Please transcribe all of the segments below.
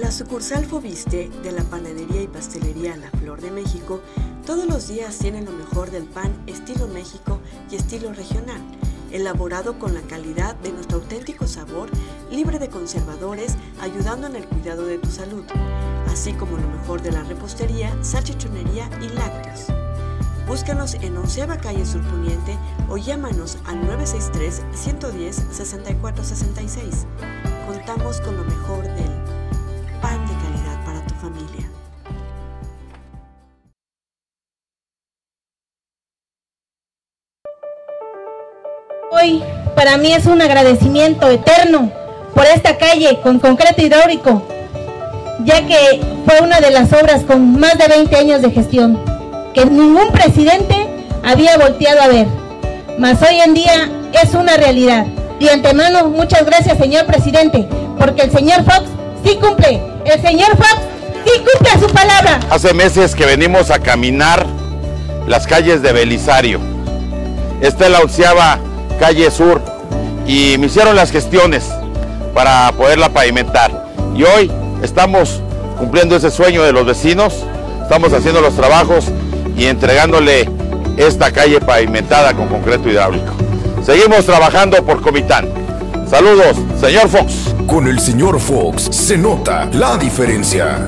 La sucursal Fobiste de la panadería y pastelería La Flor de México todos los días tiene lo mejor del pan estilo México y estilo regional, elaborado con la calidad de nuestro auténtico sabor, libre de conservadores, ayudando en el cuidado de tu salud, así como lo mejor de la repostería, salchichonería y lácteos. Búscanos en Onceva Calle Surponiente o llámanos al 963-110-6466. Contamos con lo mejor del para mí es un agradecimiento eterno por esta calle con concreto hidráulico, ya que fue una de las obras con más de 20 años de gestión, que ningún presidente había volteado a ver. Mas hoy en día es una realidad. De antemano, muchas gracias, señor presidente, porque el señor Fox sí cumple. El señor Fox sí cumple su palabra. Hace meses que venimos a caminar las calles de Belisario. Esta es la onceava calle sur y me hicieron las gestiones para poderla pavimentar. Y hoy estamos cumpliendo ese sueño de los vecinos, estamos haciendo los trabajos y entregándole esta calle pavimentada con concreto hidráulico. Seguimos trabajando por Comitán. Saludos, señor Fox. Con el señor Fox se nota la diferencia.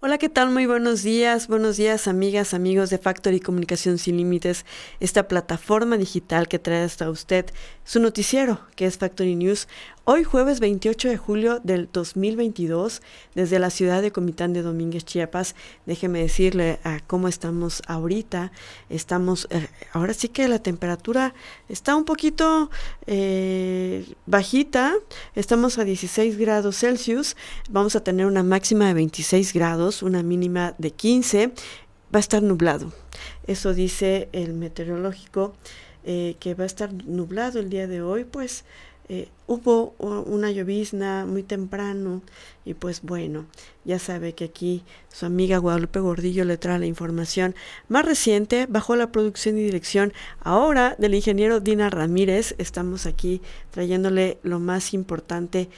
Hola, ¿qué tal? Muy buenos días, buenos días amigas, amigos de Factory Comunicación Sin Límites, esta plataforma digital que trae hasta usted su noticiero, que es Factory News. Hoy jueves 28 de julio del 2022, desde la ciudad de Comitán de Domínguez, Chiapas, déjeme decirle a cómo estamos ahorita. Estamos, eh, ahora sí que la temperatura está un poquito eh, bajita, estamos a 16 grados Celsius, vamos a tener una máxima de 26 grados, una mínima de 15, va a estar nublado. Eso dice el meteorológico. Eh, que va a estar nublado el día de hoy, pues eh, hubo una llovizna muy temprano y pues bueno, ya sabe que aquí su amiga Guadalupe Gordillo le trae la información más reciente bajo la producción y dirección ahora del ingeniero Dina Ramírez. Estamos aquí trayéndole lo más importante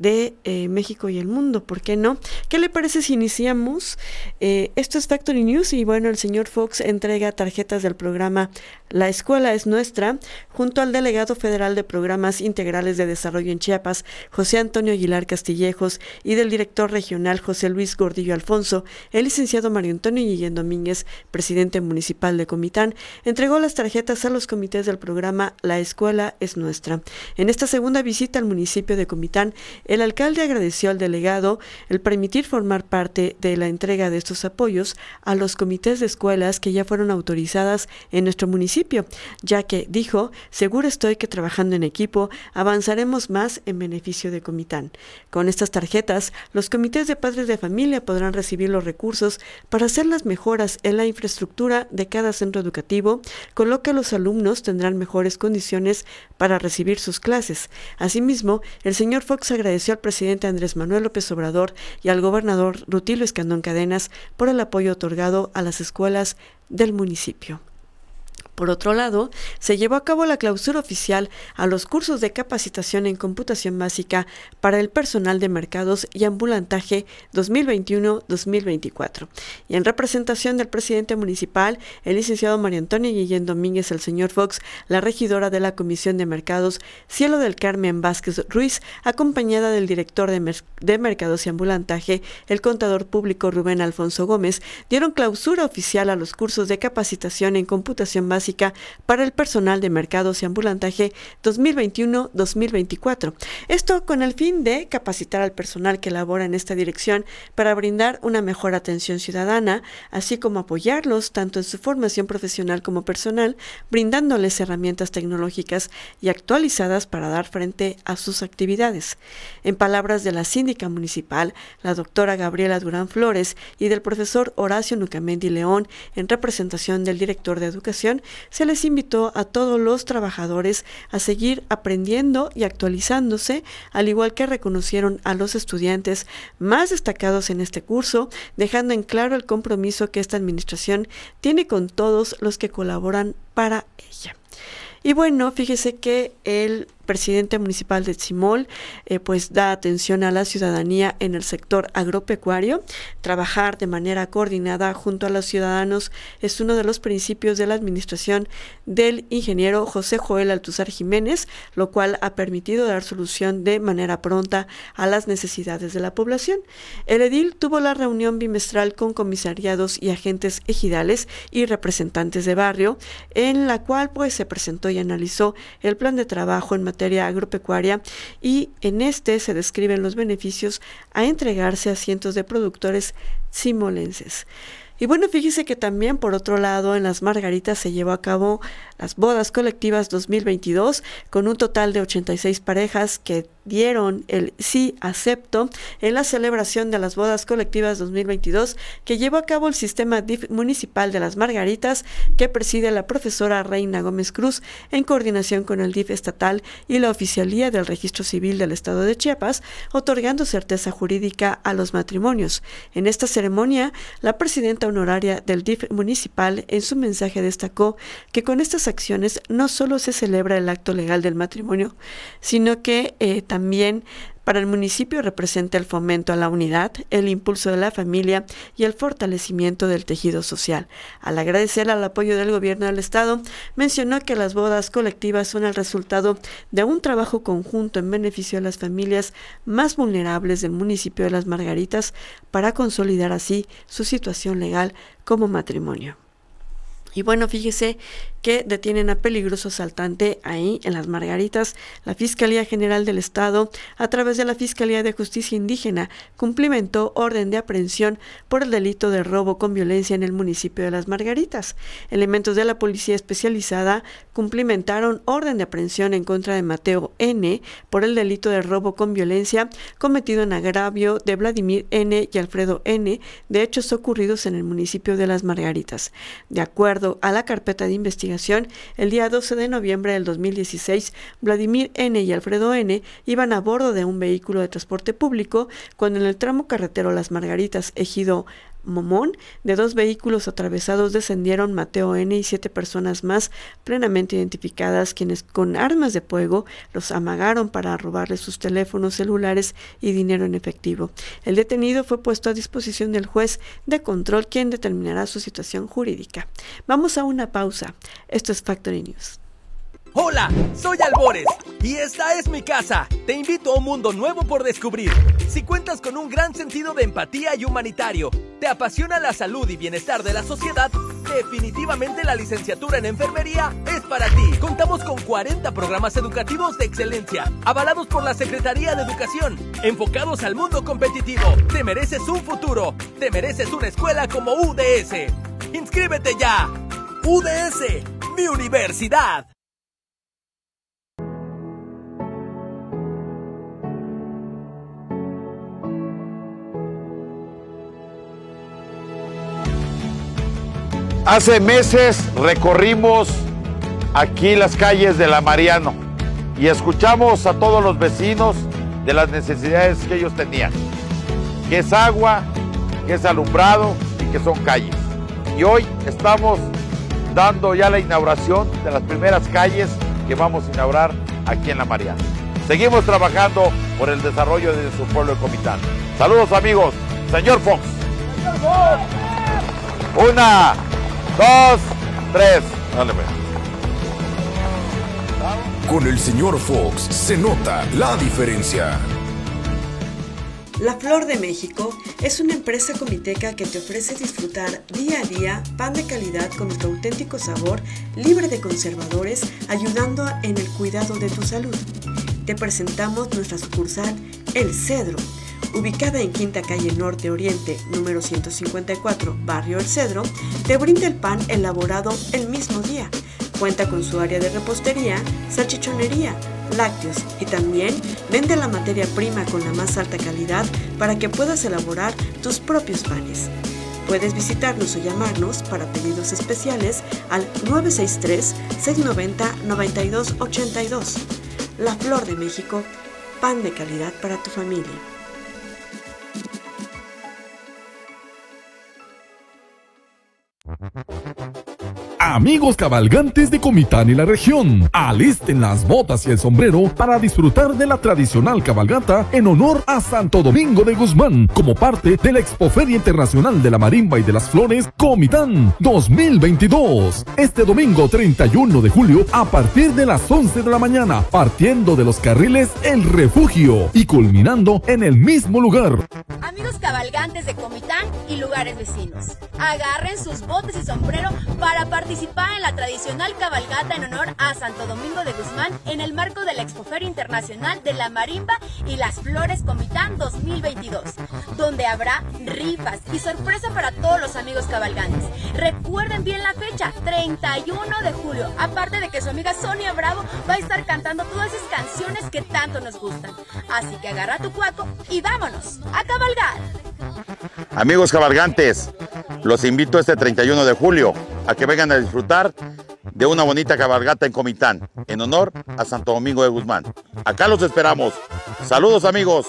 de eh, México y el mundo, ¿por qué no? ¿Qué le parece si iniciamos? Eh, esto es Factory News y bueno, el señor Fox entrega tarjetas del programa La Escuela es Nuestra junto al delegado federal de programas integrales de desarrollo en Chiapas, José Antonio Aguilar Castillejos, y del director regional José Luis Gordillo Alfonso, el licenciado Mario Antonio Guillén Domínguez, presidente municipal de Comitán, entregó las tarjetas a los comités del programa La Escuela es Nuestra. En esta segunda visita al municipio de Comitán, el alcalde agradeció al delegado el permitir formar parte de la entrega de estos apoyos a los comités de escuelas que ya fueron autorizadas en nuestro municipio, ya que, dijo, seguro estoy que trabajando en equipo avanzaremos más en beneficio de Comitán. Con estas tarjetas, los comités de padres de familia podrán recibir los recursos para hacer las mejoras en la infraestructura de cada centro educativo, con lo que los alumnos tendrán mejores condiciones para recibir sus clases. Asimismo, el señor Fox agradeció al presidente Andrés Manuel López Obrador y al gobernador Rutilio Escandón Cadenas por el apoyo otorgado a las escuelas del municipio. Por otro lado, se llevó a cabo la clausura oficial a los cursos de capacitación en computación básica para el personal de mercados y ambulantaje 2021-2024. Y en representación del presidente municipal, el licenciado María Antonio Guillén Domínguez, el señor Fox, la regidora de la Comisión de Mercados, Cielo del Carmen Vázquez Ruiz, acompañada del director de, de Mercados y Ambulantaje, el contador público Rubén Alfonso Gómez, dieron clausura oficial a los cursos de capacitación en computación básica para el personal de mercados y ambulantaje 2021-2024. Esto con el fin de capacitar al personal que labora en esta dirección para brindar una mejor atención ciudadana, así como apoyarlos tanto en su formación profesional como personal, brindándoles herramientas tecnológicas y actualizadas para dar frente a sus actividades. En palabras de la síndica municipal, la doctora Gabriela Durán Flores y del profesor Horacio Nucamendi León, en representación del director de educación, se les invitó a todos los trabajadores a seguir aprendiendo y actualizándose, al igual que reconocieron a los estudiantes más destacados en este curso, dejando en claro el compromiso que esta administración tiene con todos los que colaboran para ella. Y bueno, fíjese que el presidente municipal de Tzimol, eh, pues da atención a la ciudadanía en el sector agropecuario. Trabajar de manera coordinada junto a los ciudadanos es uno de los principios de la administración del ingeniero José Joel Altuzar Jiménez, lo cual ha permitido dar solución de manera pronta a las necesidades de la población. El edil tuvo la reunión bimestral con comisariados y agentes ejidales y representantes de barrio, en la cual pues se presentó y analizó el plan de trabajo en materia agropecuaria y en este se describen los beneficios a entregarse a cientos de productores simolenses. Y bueno, fíjese que también por otro lado en las Margaritas se llevó a cabo las bodas colectivas 2022 con un total de 86 parejas que dieron el sí acepto en la celebración de las bodas colectivas 2022 que llevó a cabo el sistema DIF municipal de las Margaritas que preside la profesora Reina Gómez Cruz en coordinación con el DIF estatal y la oficialía del registro civil del estado de Chiapas, otorgando certeza jurídica a los matrimonios. En esta ceremonia, la presidenta honoraria del DIF municipal en su mensaje destacó que con estas acciones no solo se celebra el acto legal del matrimonio, sino que eh, también para el municipio representa el fomento a la unidad, el impulso de la familia y el fortalecimiento del tejido social. Al agradecer al apoyo del gobierno del Estado, mencionó que las bodas colectivas son el resultado de un trabajo conjunto en beneficio de las familias más vulnerables del municipio de Las Margaritas para consolidar así su situación legal como matrimonio. Y bueno, fíjese que detienen a peligroso asaltante ahí en las Margaritas. La Fiscalía General del Estado, a través de la Fiscalía de Justicia Indígena, cumplimentó orden de aprehensión por el delito de robo con violencia en el municipio de las Margaritas. Elementos de la Policía Especializada cumplimentaron orden de aprehensión en contra de Mateo N. por el delito de robo con violencia cometido en agravio de Vladimir N. y Alfredo N. de hechos ocurridos en el municipio de las Margaritas. De acuerdo a la carpeta de investigación, el día 12 de noviembre del 2016, Vladimir N. y Alfredo N. iban a bordo de un vehículo de transporte público cuando en el tramo carretero Las Margaritas, ejido Momón, de dos vehículos atravesados descendieron Mateo N. y siete personas más plenamente identificadas, quienes con armas de fuego los amagaron para robarles sus teléfonos celulares y dinero en efectivo. El detenido fue puesto a disposición del juez de control, quien determinará su situación jurídica. Vamos a una pausa. Esto es Factory News. Hola, soy Albores y esta es mi casa. Te invito a un mundo nuevo por descubrir. Si cuentas con un gran sentido de empatía y humanitario, te apasiona la salud y bienestar de la sociedad, definitivamente la licenciatura en enfermería es para ti. Contamos con 40 programas educativos de excelencia, avalados por la Secretaría de Educación, enfocados al mundo competitivo. Te mereces un futuro, te mereces una escuela como UDS. ¡Inscríbete ya! UDS, mi universidad. Hace meses recorrimos aquí las calles de la Mariano y escuchamos a todos los vecinos de las necesidades que ellos tenían, que es agua, que es alumbrado y que son calles. Y hoy estamos dando ya la inauguración de las primeras calles que vamos a inaugurar aquí en la Mariana. Seguimos trabajando por el desarrollo de su pueblo de Comitán. Saludos amigos, señor Fox. Una, dos, tres. Dale, pues. Con el señor Fox se nota la diferencia. La Flor de México es una empresa comiteca que te ofrece disfrutar día a día pan de calidad con nuestro auténtico sabor, libre de conservadores, ayudando en el cuidado de tu salud. Te presentamos nuestra sucursal El Cedro, ubicada en Quinta Calle Norte Oriente, número 154, Barrio El Cedro, te brinda el pan elaborado el mismo día. Cuenta con su área de repostería, salchichonería, lácteos y también vende la materia prima con la más alta calidad para que puedas elaborar tus propios panes. Puedes visitarnos o llamarnos para pedidos especiales al 963-690-9282. La Flor de México, pan de calidad para tu familia. Amigos cabalgantes de Comitán y la región, alisten las botas y el sombrero para disfrutar de la tradicional cabalgata en honor a Santo Domingo de Guzmán como parte de la Expoferia Internacional de la Marimba y de las Flores Comitán 2022. Este domingo 31 de julio a partir de las 11 de la mañana, partiendo de los carriles El Refugio y culminando en el mismo lugar. Cabalgantes de Comitán y lugares vecinos, agarren sus botes y sombrero para participar participar en la tradicional cabalgata en honor a Santo Domingo de Guzmán en el marco de la Expoferia Internacional de la Marimba y las Flores Comitán 2022, donde habrá rifas y sorpresa para todos los amigos cabalgantes. Recuerden bien la fecha, 31 de julio, aparte de que su amiga Sonia Bravo va a estar cantando todas esas canciones que tanto nos gustan. Así que agarra tu cuaco y vámonos a cabalgar. Amigos cabalgantes, los invito este 31 de julio a que vengan a disfrutar de una bonita cabalgata en Comitán, en honor a Santo Domingo de Guzmán. Acá los esperamos. Saludos amigos.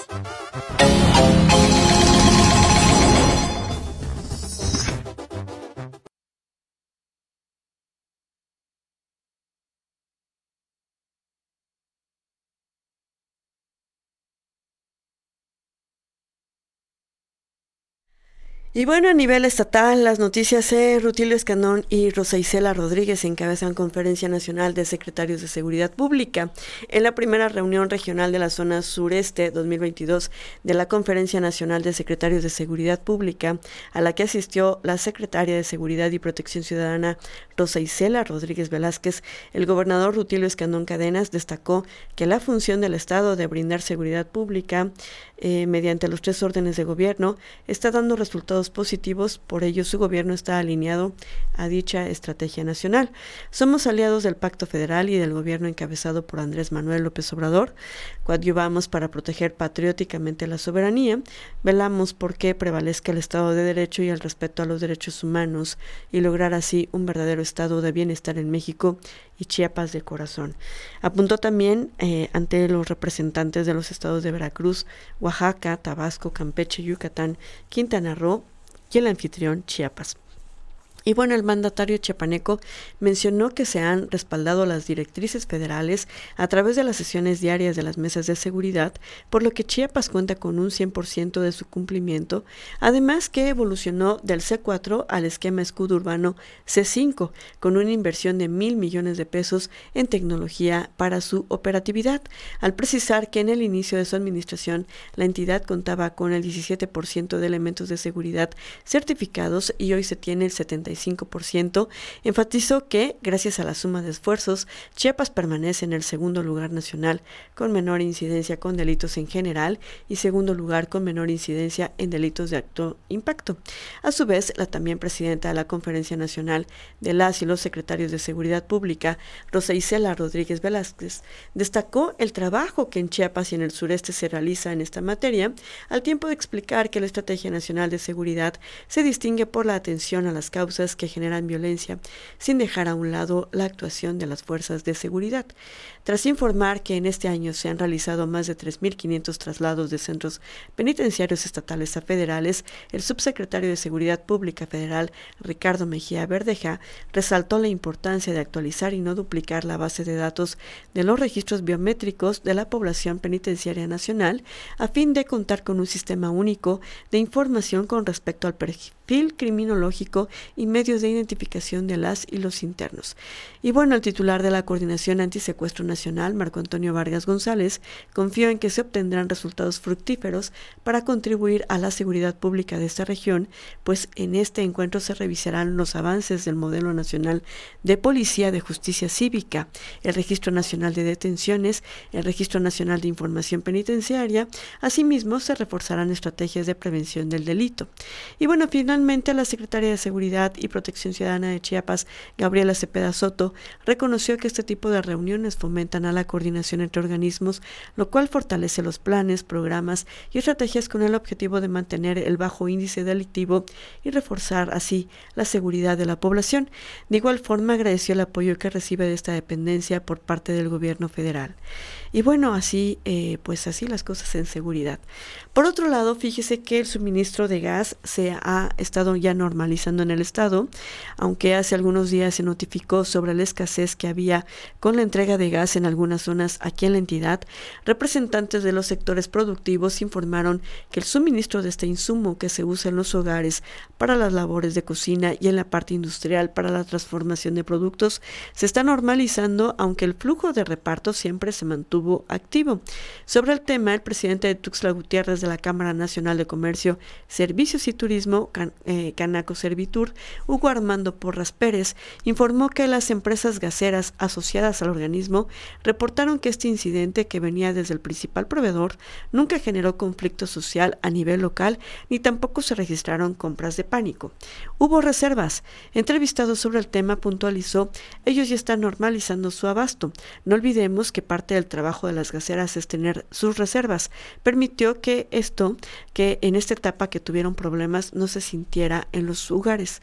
Y bueno, a nivel estatal, las noticias de Rutilio Escandón y Rosa Isela Rodríguez encabezan Conferencia Nacional de Secretarios de Seguridad Pública en la primera reunión regional de la zona sureste 2022 de la Conferencia Nacional de Secretarios de Seguridad Pública, a la que asistió la secretaria de Seguridad y Protección Ciudadana Rosa Isela Rodríguez Velázquez. El gobernador Rutilio Escandón Cadenas destacó que la función del Estado de brindar seguridad pública eh, mediante los tres órdenes de gobierno está dando resultados positivos, por ello su gobierno está alineado a dicha estrategia nacional. Somos aliados del Pacto Federal y del gobierno encabezado por Andrés Manuel López Obrador, coadyuvamos para proteger patrióticamente la soberanía, velamos por que prevalezca el Estado de Derecho y el respeto a los derechos humanos y lograr así un verdadero estado de bienestar en México y Chiapas de corazón. Apuntó también eh, ante los representantes de los estados de Veracruz, Oaxaca, Tabasco, Campeche, Yucatán, Quintana Roo y el anfitrión Chiapas. Y bueno, el mandatario chiapaneco mencionó que se han respaldado las directrices federales a través de las sesiones diarias de las mesas de seguridad, por lo que Chiapas cuenta con un 100% de su cumplimiento, además que evolucionó del C4 al esquema escudo urbano C5, con una inversión de mil millones de pesos en tecnología para su operatividad, al precisar que en el inicio de su administración la entidad contaba con el 17% de elementos de seguridad certificados y hoy se tiene el 70 enfatizó que, gracias a la suma de esfuerzos, Chiapas permanece en el segundo lugar nacional con menor incidencia con delitos en general y segundo lugar con menor incidencia en delitos de alto impacto. A su vez, la también presidenta de la Conferencia Nacional de las y los secretarios de Seguridad Pública, Rosa Isela Rodríguez Velázquez, destacó el trabajo que en Chiapas y en el sureste se realiza en esta materia, al tiempo de explicar que la Estrategia Nacional de Seguridad se distingue por la atención a las causas que generan violencia, sin dejar a un lado la actuación de las fuerzas de seguridad. Tras informar que en este año se han realizado más de 3.500 traslados de centros penitenciarios estatales a federales, el subsecretario de Seguridad Pública Federal, Ricardo Mejía Verdeja, resaltó la importancia de actualizar y no duplicar la base de datos de los registros biométricos de la población penitenciaria nacional, a fin de contar con un sistema único de información con respecto al criminológico y medios de identificación de las y los internos. Y bueno, el titular de la Coordinación Antisecuestro Nacional, Marco Antonio Vargas González, confió en que se obtendrán resultados fructíferos para contribuir a la seguridad pública de esta región, pues en este encuentro se revisarán los avances del modelo nacional de policía de justicia cívica, el Registro Nacional de Detenciones, el Registro Nacional de Información Penitenciaria, asimismo se reforzarán estrategias de prevención del delito. Y bueno, finalmente Finalmente, la secretaria de Seguridad y Protección Ciudadana de Chiapas, Gabriela Cepeda Soto, reconoció que este tipo de reuniones fomentan a la coordinación entre organismos, lo cual fortalece los planes, programas y estrategias con el objetivo de mantener el bajo índice delictivo y reforzar así la seguridad de la población. De igual forma, agradeció el apoyo que recibe de esta dependencia por parte del gobierno federal. Y bueno, así, eh, pues así las cosas en seguridad. Por otro lado, fíjese que el suministro de gas se ha estado ya normalizando en el estado, aunque hace algunos días se notificó sobre la escasez que había con la entrega de gas en algunas zonas aquí en la entidad, representantes de los sectores productivos informaron que el suministro de este insumo que se usa en los hogares para las labores de cocina y en la parte industrial para la transformación de productos se está normalizando, aunque el flujo de reparto siempre se mantuvo activo. Sobre el tema, el presidente de Tuxtla Gutiérrez de la Cámara Nacional de Comercio, Servicios y Turismo, eh, Canaco Servitur, Hugo Armando Porras Pérez, informó que las empresas gaseras asociadas al organismo reportaron que este incidente, que venía desde el principal proveedor, nunca generó conflicto social a nivel local ni tampoco se registraron compras de pánico. Hubo reservas. Entrevistado sobre el tema, puntualizó, ellos ya están normalizando su abasto. No olvidemos que parte del trabajo de las gaseras es tener sus reservas. Permitió que esto, que en esta etapa que tuvieron problemas, no se sintiera en los lugares.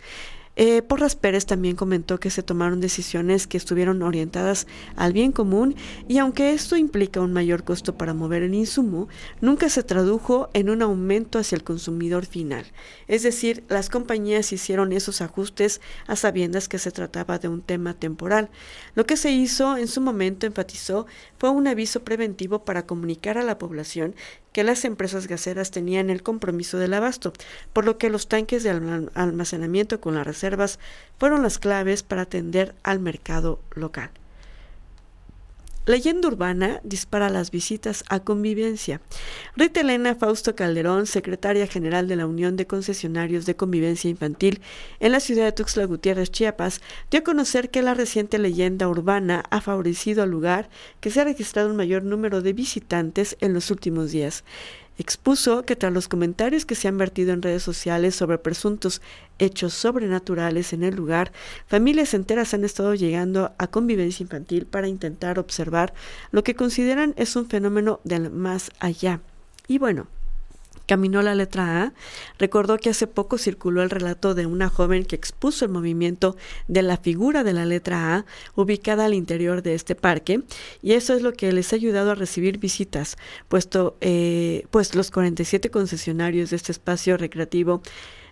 Eh, Porras Pérez también comentó que se tomaron decisiones que estuvieron orientadas al bien común y aunque esto implica un mayor costo para mover el insumo, nunca se tradujo en un aumento hacia el consumidor final. Es decir, las compañías hicieron esos ajustes a sabiendas que se trataba de un tema temporal. Lo que se hizo en su momento, enfatizó, fue un aviso preventivo para comunicar a la población que las empresas gaseras tenían el compromiso del abasto, por lo que los tanques de almacenamiento con las reservas fueron las claves para atender al mercado local. Leyenda urbana dispara las visitas a convivencia. Rita Elena Fausto Calderón, secretaria general de la Unión de Concesionarios de Convivencia Infantil en la ciudad de Tuxtla Gutiérrez, Chiapas, dio a conocer que la reciente leyenda urbana ha favorecido al lugar que se ha registrado un mayor número de visitantes en los últimos días expuso que tras los comentarios que se han vertido en redes sociales sobre presuntos hechos sobrenaturales en el lugar, familias enteras han estado llegando a convivencia infantil para intentar observar lo que consideran es un fenómeno del más allá. Y bueno, caminó la letra A, recordó que hace poco circuló el relato de una joven que expuso el movimiento de la figura de la letra A ubicada al interior de este parque y eso es lo que les ha ayudado a recibir visitas, puesto eh, pues los 47 concesionarios de este espacio recreativo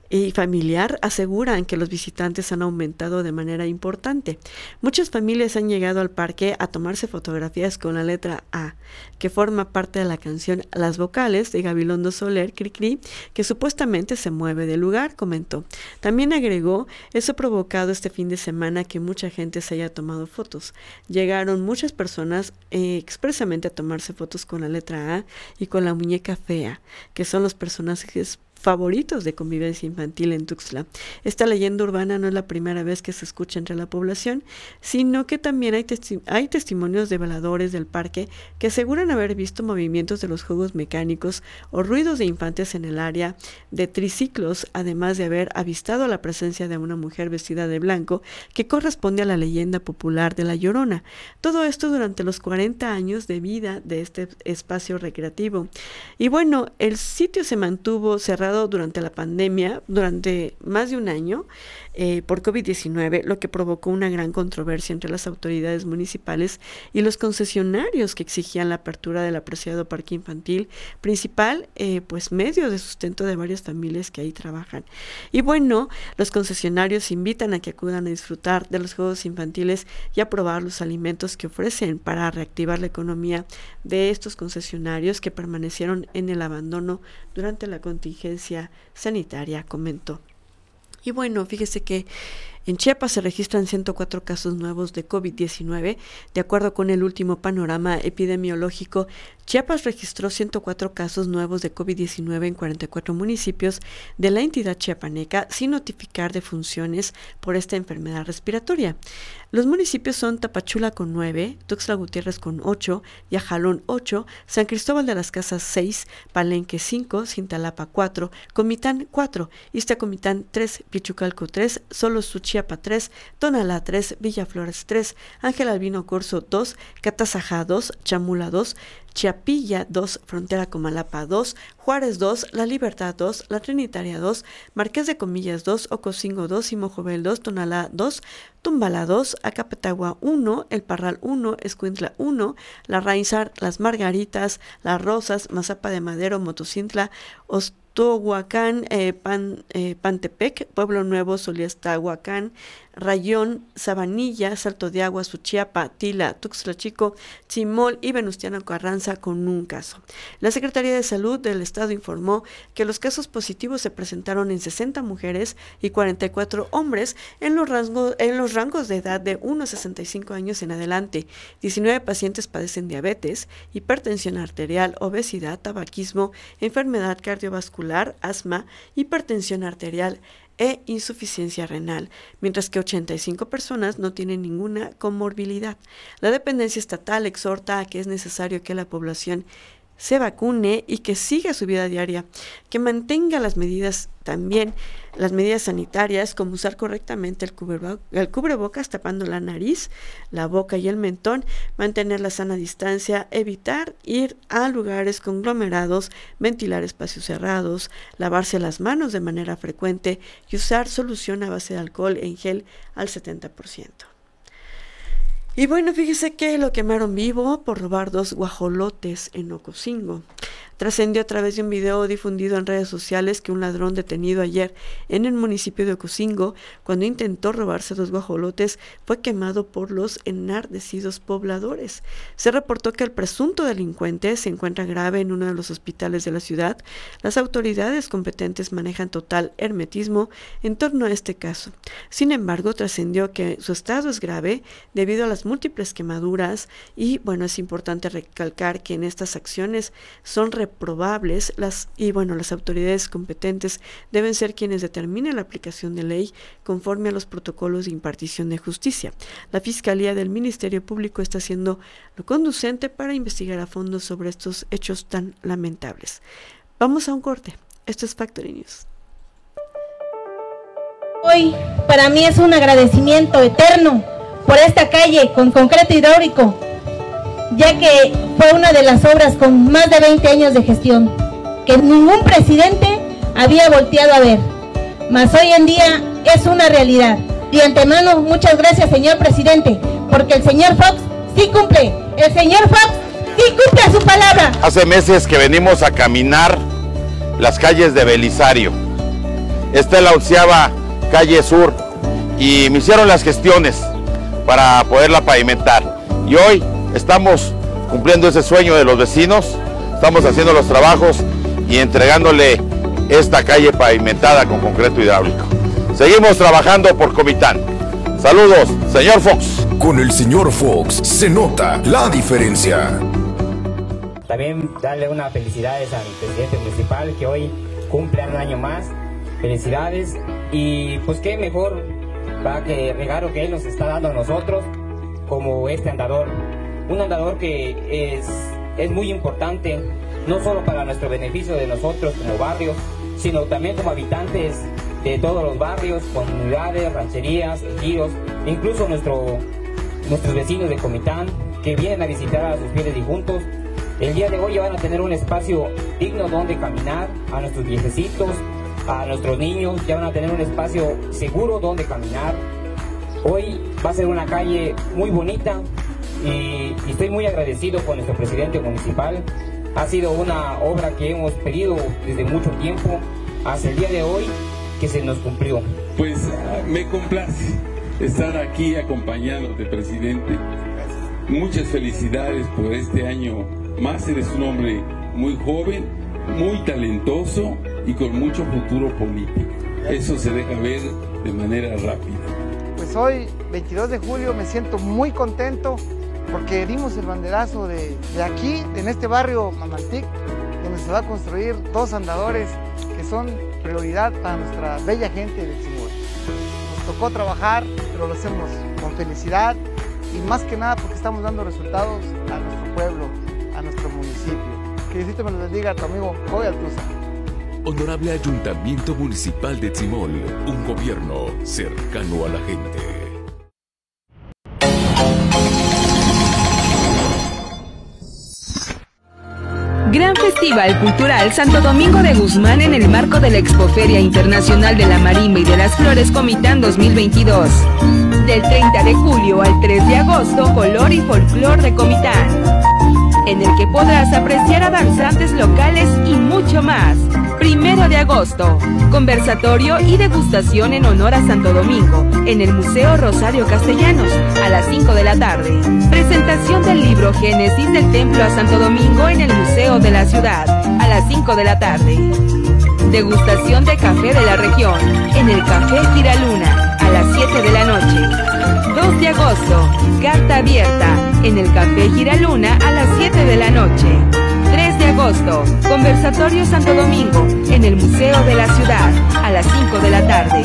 y familiar aseguran que los visitantes han aumentado de manera importante. Muchas familias han llegado al parque a tomarse fotografías con la letra A, que forma parte de la canción Las vocales de Gabilondo Soler Cricri, que supuestamente se mueve del lugar, comentó. También agregó, eso ha provocado este fin de semana que mucha gente se haya tomado fotos. Llegaron muchas personas eh, expresamente a tomarse fotos con la letra A y con la muñeca fea, que son los personajes favoritos de convivencia infantil en Tuxtla. Esta leyenda urbana no es la primera vez que se escucha entre la población, sino que también hay, hay testimonios de veladores del parque que aseguran haber visto movimientos de los juegos mecánicos o ruidos de infantes en el área de triciclos, además de haber avistado la presencia de una mujer vestida de blanco que corresponde a la leyenda popular de La Llorona. Todo esto durante los 40 años de vida de este espacio recreativo. Y bueno, el sitio se mantuvo cerrado durante la pandemia, durante más de un año, eh, por COVID-19, lo que provocó una gran controversia entre las autoridades municipales y los concesionarios que exigían la apertura del apreciado parque infantil, principal eh, pues medio de sustento de varias familias que ahí trabajan. Y bueno, los concesionarios invitan a que acudan a disfrutar de los juegos infantiles y a probar los alimentos que ofrecen para reactivar la economía de estos concesionarios que permanecieron en el abandono durante la contingencia sanitaria, comentó. Y bueno, fíjese que en Chiapas se registran 104 casos nuevos de COVID-19. De acuerdo con el último panorama epidemiológico, Chiapas registró 104 casos nuevos de COVID-19 en 44 municipios de la entidad chiapaneca sin notificar de funciones por esta enfermedad respiratoria. Los municipios son Tapachula con 9, Tuxtla Gutiérrez con 8, Yajalón 8, San Cristóbal de las Casas 6, Palenque 5, Cintalapa 4, Comitán 4, Iztacomitán 3, Pichucalco 3, Solo Suchiapa 3, Tonalá 3, Villaflores 3, Ángel Albino Corso 2, Catazajá 2, Chamula 2, Chiapilla 2, Frontera Comalapa 2, Juárez 2, La Libertad 2, La Trinitaria 2, Marqués de Comillas 2, Ocosingo 2, Simojovel 2, Tonalá 2, Tumbala 2, Acapetagua 1, El Parral 1, Escuintla 1, La Raizar, Las Margaritas, Las Rosas, Mazapa de Madero, Motocintla, Ostohuacán, eh, Pan, eh, Pantepec, Pueblo Nuevo, Soliestahuacán, Rayón, Sabanilla, Salto de Agua, Suchiapa, Tila, Tuxtla Chico, Chimol y Venustiano Carranza con un caso. La Secretaría de Salud del Estado informó que los casos positivos se presentaron en 60 mujeres y 44 hombres en los, rangos, en los rangos de edad de 1 a 65 años en adelante. 19 pacientes padecen diabetes, hipertensión arterial, obesidad, tabaquismo, enfermedad cardiovascular, asma, hipertensión arterial, e insuficiencia renal, mientras que 85 personas no tienen ninguna comorbilidad. La dependencia estatal exhorta a que es necesario que la población se vacune y que siga su vida diaria, que mantenga las medidas también, las medidas sanitarias, como usar correctamente el, cubrebocas tapando la nariz, la boca y el mentón, mantener la sana distancia, evitar ir a lugares conglomerados, ventilar espacios cerrados, lavarse las manos de manera frecuente y usar solución a base de alcohol en gel al 70%. Y bueno, fíjese que lo quemaron vivo por robar dos guajolotes en Ocosingo. Trascendió a través de un video difundido en redes sociales que un ladrón detenido ayer en el municipio de Ocosingo, cuando intentó robarse dos guajolotes, fue quemado por los enardecidos pobladores. Se reportó que el presunto delincuente se encuentra grave en uno de los hospitales de la ciudad. Las autoridades competentes manejan total hermetismo en torno a este caso. Sin embargo, trascendió que su estado es grave debido a las múltiples quemaduras y, bueno, es importante recalcar que en estas acciones son probables las, y bueno, las autoridades competentes deben ser quienes determinen la aplicación de ley conforme a los protocolos de impartición de justicia. La Fiscalía del Ministerio Público está haciendo lo conducente para investigar a fondo sobre estos hechos tan lamentables. Vamos a un corte. Esto es Factory News. Hoy para mí es un agradecimiento eterno por esta calle con concreto hidráulico ya que fue una de las obras con más de 20 años de gestión, que ningún presidente había volteado a ver. Mas hoy en día es una realidad. De antemano, muchas gracias, señor presidente, porque el señor Fox sí cumple. El señor Fox sí cumple su palabra. Hace meses que venimos a caminar las calles de Belisario. Esta es la onceava calle sur y me hicieron las gestiones para poderla pavimentar. Y hoy estamos cumpliendo ese sueño de los vecinos, estamos haciendo los trabajos y entregándole esta calle pavimentada con concreto hidráulico. Seguimos trabajando por Comitán. Saludos, señor Fox. Con el señor Fox se nota la diferencia. También darle unas felicidades a mi presidente municipal que hoy cumple un año más. Felicidades y pues qué mejor para que regalo que él nos está dando a nosotros como este andador un andador que es, es muy importante, no solo para nuestro beneficio de nosotros como barrios, sino también como habitantes de todos los barrios, comunidades, rancherías, giros, incluso nuestro, nuestros vecinos de Comitán que vienen a visitar a sus fieles difuntos. El día de hoy van a tener un espacio digno donde caminar, a nuestros viejecitos, a nuestros niños, ya van a tener un espacio seguro donde caminar. Hoy va a ser una calle muy bonita, y, estoy muy agradecido con nuestro presidente municipal. Ha sido una obra que hemos pedido desde mucho tiempo, hasta el día de hoy que se nos cumplió. Pues me complace estar aquí acompañándote, presidente. Muchas felicidades por este año más. Eres un hombre muy joven, muy talentoso y con mucho futuro político. Eso se deja ver de manera rápida. Pues hoy, 22 de julio, me siento muy contento porque dimos el banderazo de, aquí, en este barrio Mamaltic, donde se va a construir dos andadores que son prioridad para nuestra bella gente de Chimol. Nos tocó trabajar, pero lo hacemos con felicidad y más que nada porque estamos dando resultados a nuestro pueblo, a nuestro municipio. Que Diosito me lo bendiga a tu amigo Joy Altuza. Honorable Ayuntamiento Municipal de Tzimol, un gobierno cercano a la gente. Gran Festival Cultural Santo Domingo de Guzmán en el marco de la Expoferia Internacional de la Marimba y de las Flores Comitán 2022. Del 30 de julio al 3 de agosto, Color y Folclor de Comitán en el que podrás apreciar a danzantes locales y mucho más. Primero de agosto, conversatorio y degustación en honor a Santo Domingo en el Museo Rosario Castellanos a las 5 de la tarde. Presentación del libro Génesis del Templo a Santo Domingo en el Museo de la Ciudad a las 5 de la tarde. Degustación de café de la región en el Café Giraluna a las 7 de la noche. 2 de agosto, carta abierta en el Café Giraluna a las 7 de la noche. 3 de agosto, conversatorio Santo Domingo en el Museo de la Ciudad a las 5 de la tarde.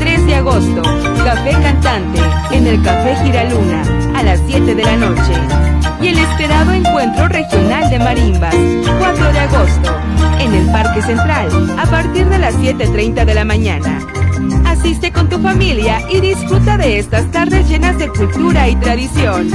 3 de agosto, café cantante en el Café Giraluna a las 7 de la noche. Y el esperado encuentro regional de marimbas, 4 de agosto, en el Parque Central a partir de las 7.30 de la mañana. Asiste con tu familia y disfruta de estas tardes llenas de cultura y tradición.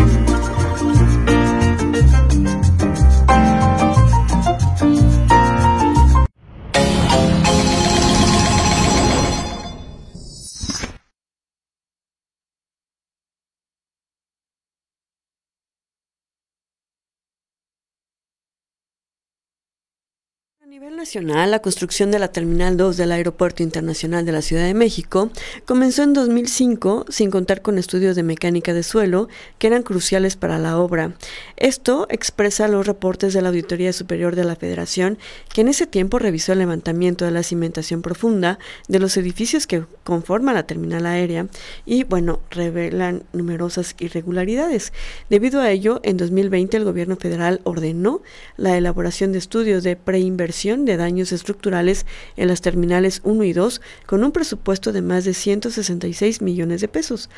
Nivel nacional, la construcción de la Terminal 2 del Aeropuerto Internacional de la Ciudad de México comenzó en 2005 sin contar con estudios de mecánica de suelo que eran cruciales para la obra. Esto expresa los reportes de la Auditoría Superior de la Federación, que en ese tiempo revisó el levantamiento de la cimentación profunda de los edificios que conforman la terminal aérea y, bueno, revelan numerosas irregularidades. Debido a ello, en 2020 el gobierno federal ordenó la elaboración de estudios de preinversión de daños estructurales en las terminales 1 y 2 con un presupuesto de más de 166 millones de pesos.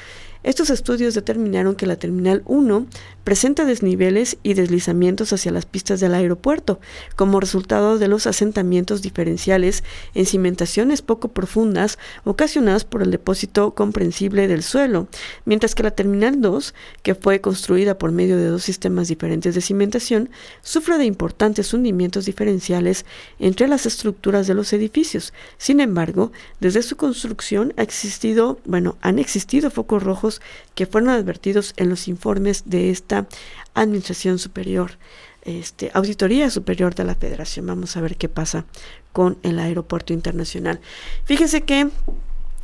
Estos estudios determinaron que la Terminal 1 presenta desniveles y deslizamientos hacia las pistas del aeropuerto, como resultado de los asentamientos diferenciales en cimentaciones poco profundas ocasionadas por el depósito comprensible del suelo, mientras que la Terminal 2, que fue construida por medio de dos sistemas diferentes de cimentación, sufre de importantes hundimientos diferenciales entre las estructuras de los edificios. Sin embargo, desde su construcción ha existido, bueno, han existido focos rojos que fueron advertidos en los informes de esta Administración Superior, este, Auditoría Superior de la Federación. Vamos a ver qué pasa con el aeropuerto internacional. Fíjese que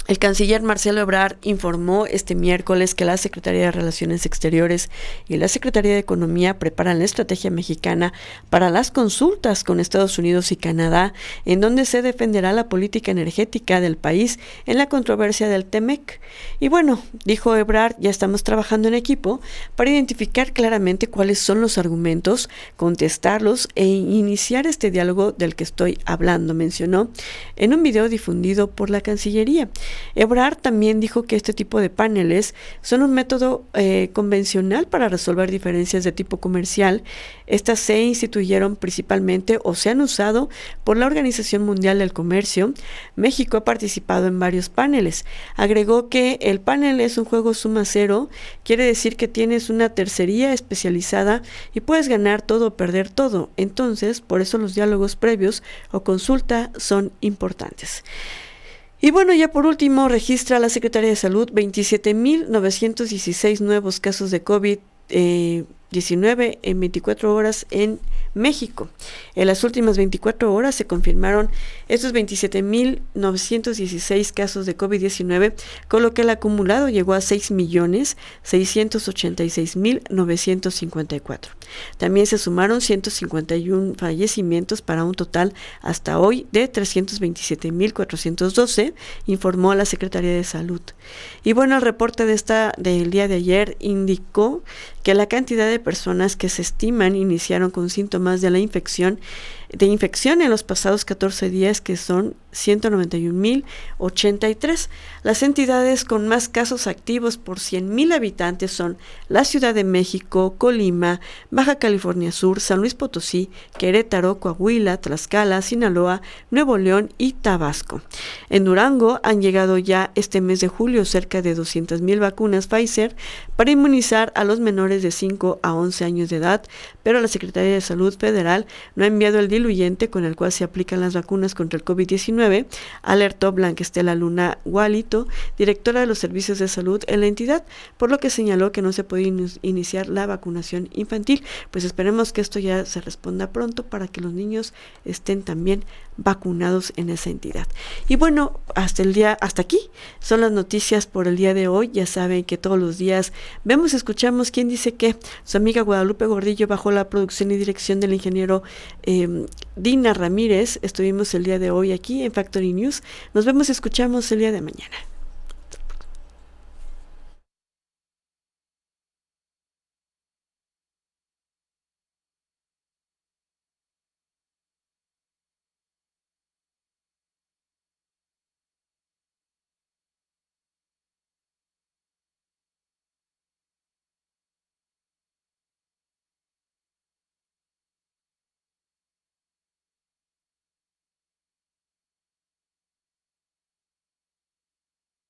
el canciller Marcelo Ebrard informó este miércoles que la Secretaría de Relaciones Exteriores y la Secretaría de Economía preparan la estrategia mexicana para las consultas con Estados Unidos y Canadá, en donde se defenderá la política energética del país en la controversia del TEMEC. Y bueno, dijo Ebrard, ya estamos trabajando en equipo para identificar claramente cuáles son los argumentos, contestarlos e iniciar este diálogo del que estoy hablando, mencionó en un video difundido por la Cancillería. Ebrard también dijo que este tipo de paneles son un método eh, convencional para resolver diferencias de tipo comercial. Estas se instituyeron principalmente o se han usado por la Organización Mundial del Comercio. México ha participado en varios paneles. Agregó que el panel es un juego suma cero, quiere decir que tienes una tercería especializada y puedes ganar todo o perder todo. Entonces, por eso los diálogos previos o consulta son importantes. Y bueno, ya por último, registra la Secretaría de Salud 27.916 nuevos casos de COVID-19 en 24 horas en México. En las últimas 24 horas se confirmaron estos 27.916 casos de COVID-19, con lo que el acumulado llegó a 6.686.954. También se sumaron 151 fallecimientos para un total hasta hoy de 327.412, informó la Secretaría de Salud. Y bueno, el reporte de esta del día de ayer indicó que la cantidad de personas que se estiman iniciaron con síntomas de la infección de infección en los pasados 14 días, que son 191.083. Las entidades con más casos activos por 100.000 habitantes son la Ciudad de México, Colima, Baja California Sur, San Luis Potosí, Querétaro, Coahuila, Tlaxcala, Sinaloa, Nuevo León y Tabasco. En Durango han llegado ya este mes de julio cerca de 200.000 vacunas Pfizer para inmunizar a los menores de 5 a 11 años de edad, pero la Secretaría de Salud Federal no ha enviado el con el cual se aplican las vacunas contra el COVID-19, alertó Blanquestela Luna Gualito, directora de los servicios de salud en la entidad, por lo que señaló que no se puede iniciar la vacunación infantil. Pues esperemos que esto ya se responda pronto para que los niños estén también vacunados en esa entidad. Y bueno, hasta el día, hasta aquí son las noticias por el día de hoy. Ya saben que todos los días vemos, escuchamos quién dice que su amiga Guadalupe Gordillo bajo la producción y dirección del ingeniero em, Dina Ramírez. Estuvimos el día de hoy aquí en Factory News. Nos vemos, escuchamos el día de mañana.